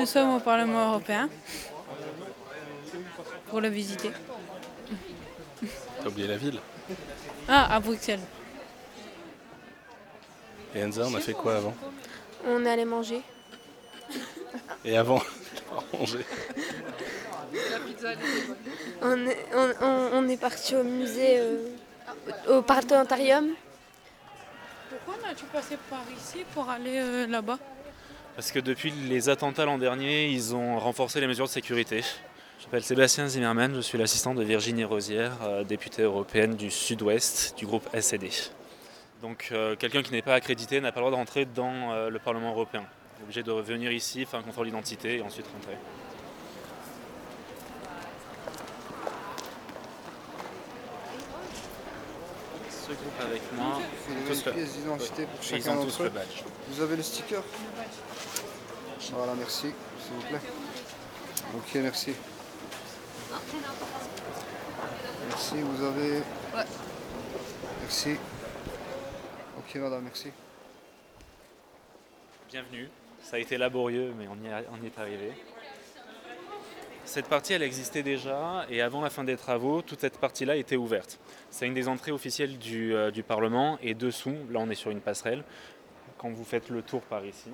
Nous sommes au Parlement européen pour le visiter. T'as oublié la ville Ah, à Bruxelles. Et Enza, on a fait quoi avant On est allé manger. Et avant manger On est, on, on- on est parti au musée, euh, au Partenarium. Pourquoi n'as-tu passé par ici pour aller euh, là-bas? Parce que depuis les attentats l'an dernier, ils ont renforcé les mesures de sécurité. Je m'appelle Sébastien Zimmermann, je suis l'assistant de Virginie Rosière, euh, députée européenne du Sud-Ouest du groupe SED. Donc euh, quelqu'un qui n'est pas accrédité n'a pas le droit de rentrer dans euh, le Parlement européen. Il est obligé de revenir ici, faire un contrôle d'identité et ensuite rentrer. Ce groupe avec moi, Vous avez une le- pièce d'identité pour ils chacun ont tous d'entre le eux. badge. Vous avez le sticker Voilà, merci, s'il vous plaît. Ok, merci. Merci, vous avez... Merci. Ok, madame, merci. Bienvenue. Ça a été laborieux, mais on y, a- on y est arrivé. Cette partie, elle existait déjà, et avant la fin des travaux, toute cette partie-là était ouverte. C'est une des entrées officielles du, euh, Parlement, et dessous, là on est sur une passerelle. Quand vous faites le tour par ici,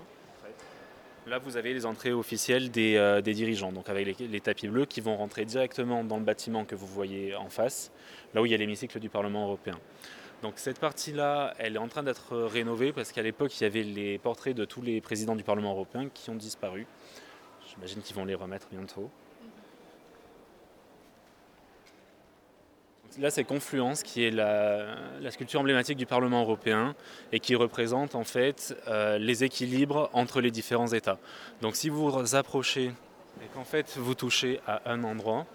là vous avez les entrées officielles des, euh, dirigeants, donc avec les tapis bleus qui vont rentrer directement dans le bâtiment que vous voyez en face, là où il y a l'hémicycle du Parlement européen. Donc cette partie-là, elle est en train d'être rénovée parce qu'à l'époque, il y avait les portraits de tous les présidents du Parlement européen qui ont disparu. J'imagine qu'ils vont les remettre bientôt. Là, c'est Confluence qui est la, sculpture emblématique du Parlement européen et qui représente en fait euh, les équilibres entre les différents États. Donc si vous vous approchez et qu'en fait vous touchez à un endroit,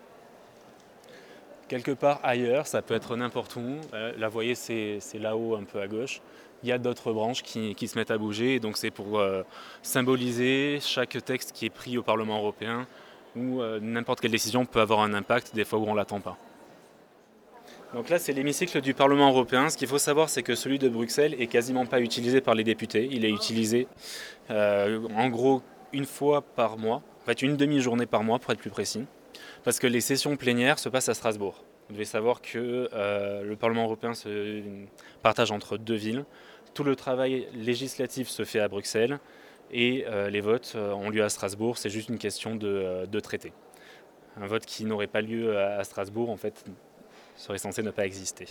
quelque part ailleurs, ça peut être n'importe où. Euh, là, vous voyez, c'est là-haut, un peu à gauche. Il y a d'autres branches qui, se mettent à bouger. Et donc, c'est pour euh, symboliser chaque texte qui est pris au Parlement européen où n'importe quelle décision peut avoir un impact des fois où on ne l'attend pas. Donc là, c'est l'hémicycle du Parlement européen. Ce qu'il faut savoir, c'est que celui de Bruxelles est quasiment pas utilisé par les députés. Il est utilisé euh, en gros une fois par mois, en fait une demi-journée par mois pour être plus précis parce que les sessions plénières se passent à Strasbourg. Vous devez savoir que euh, le Parlement européen se partage entre deux villes. Tout le travail législatif se fait à Bruxelles et euh, les votes ont lieu à Strasbourg. C'est juste une question de, de traité. Un vote qui n'aurait pas lieu à Strasbourg, en fait, serait censé ne pas exister.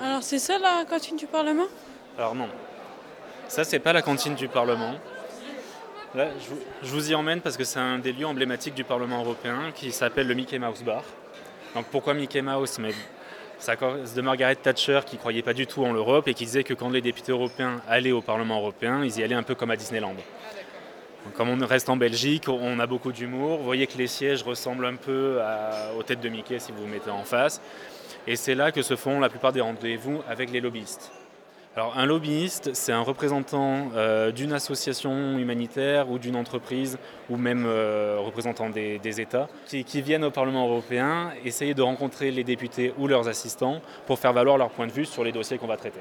Alors c'est ça la cantine du Parlement? Alors non, ça c'est pas la cantine du Parlement. Là, je vous, je vous y emmène parce que c'est un des lieux emblématiques du Parlement européen qui s'appelle le Mickey Mouse Bar. Donc pourquoi Mickey Mouse? Mais c'est à cause de Margaret Thatcher qui croyait pas du tout en l'Europe et qui disait que quand les députés européens allaient au Parlement européen, ils y allaient un peu comme à Disneyland. Comme on reste en Belgique, on a beaucoup d'humour. Vous voyez que les sièges ressemblent un peu aux têtes de Mickey si vous vous mettez en face. Et c'est là que se font la plupart des rendez-vous avec les lobbyistes. Alors un lobbyiste, c'est un représentant euh, d'une association humanitaire ou d'une entreprise ou même euh, représentant des, des États qui, qui viennent au Parlement européen essayer de rencontrer les députés ou leurs assistants pour faire valoir leur point de vue sur les dossiers qu'on va traiter.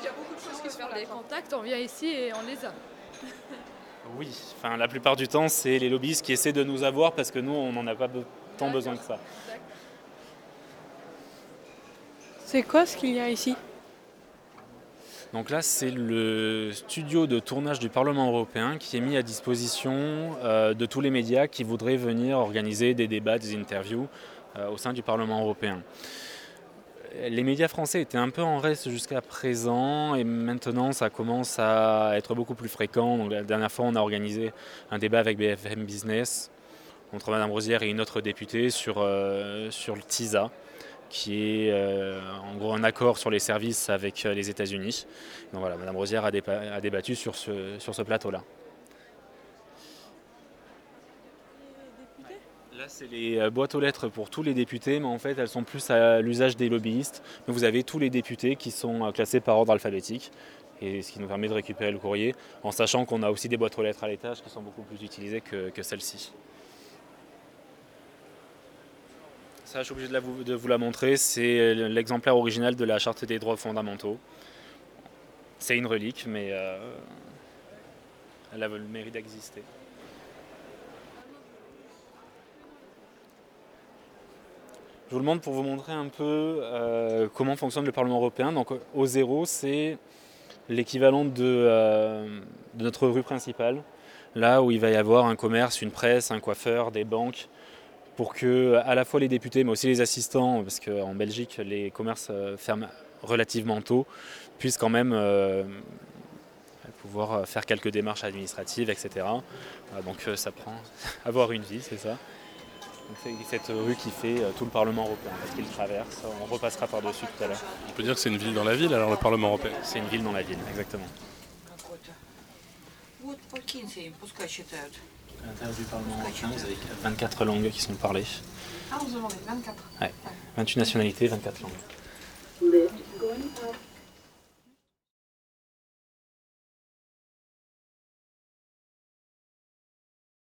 Il y a beaucoup de choses qui se on vient ici et on les a. Oui, enfin la plupart du temps c'est les lobbyistes qui essaient de nous avoir parce que nous on n'en a pas be- tant besoin que ça. C'est quoi ce qu'il y a ici? Donc là, c'est le studio de tournage du Parlement européen qui est mis à disposition euh, de tous les médias qui voudraient venir organiser des débats, des interviews euh, au sein du Parlement européen. Les médias français étaient un peu en reste jusqu'à présent et maintenant ça commence à être beaucoup plus fréquent. La dernière fois, on a organisé un débat avec BFM Business entre Madame Rosière et une autre députée sur, euh, sur le TISA qui est euh, en gros un accord sur les services avec euh, les États-Unis. Donc voilà, Madame Rosière a, a débattu sur ce, sur ce plateau-là. Là, c'est les euh, boîtes aux lettres pour tous les députés, mais en fait, elles sont plus à l'usage des lobbyistes. Vous avez tous les députés qui sont euh, classés par ordre alphabétique, et ce qui nous permet de récupérer le courrier, en sachant qu'on a aussi des boîtes aux lettres à l'étage qui sont beaucoup plus utilisées que, que celles-ci. Ça, je suis obligé de, vous, la montrer. C'est l'exemplaire original de la Charte des droits fondamentaux. C'est une relique, mais euh, elle a le mérite d'exister. Je vous le montre pour vous montrer un peu euh, comment fonctionne le Parlement européen. Donc, au zéro, c'est l'équivalent de, euh, de notre rue principale, là où il va y avoir un commerce, une presse, un coiffeur, des banques, pour que à la fois les députés, mais aussi les assistants, parce qu'en Belgique, les commerces euh, ferment relativement tôt, puissent quand même pouvoir faire quelques démarches administratives, etc. Donc ça prend avoir une vie, c'est ça c'est cette rue qui fait euh, tout le Parlement européen, parce qu'il traverse? On repassera par-dessus tout à l'heure. On peut dire que c'est une ville dans la ville, alors le Parlement européen C'est une ville dans la ville, exactement. À l'intérieur du Parlement 24 langues qui sont parlées. Ah, vous 24 28 nationalités, 24 langues.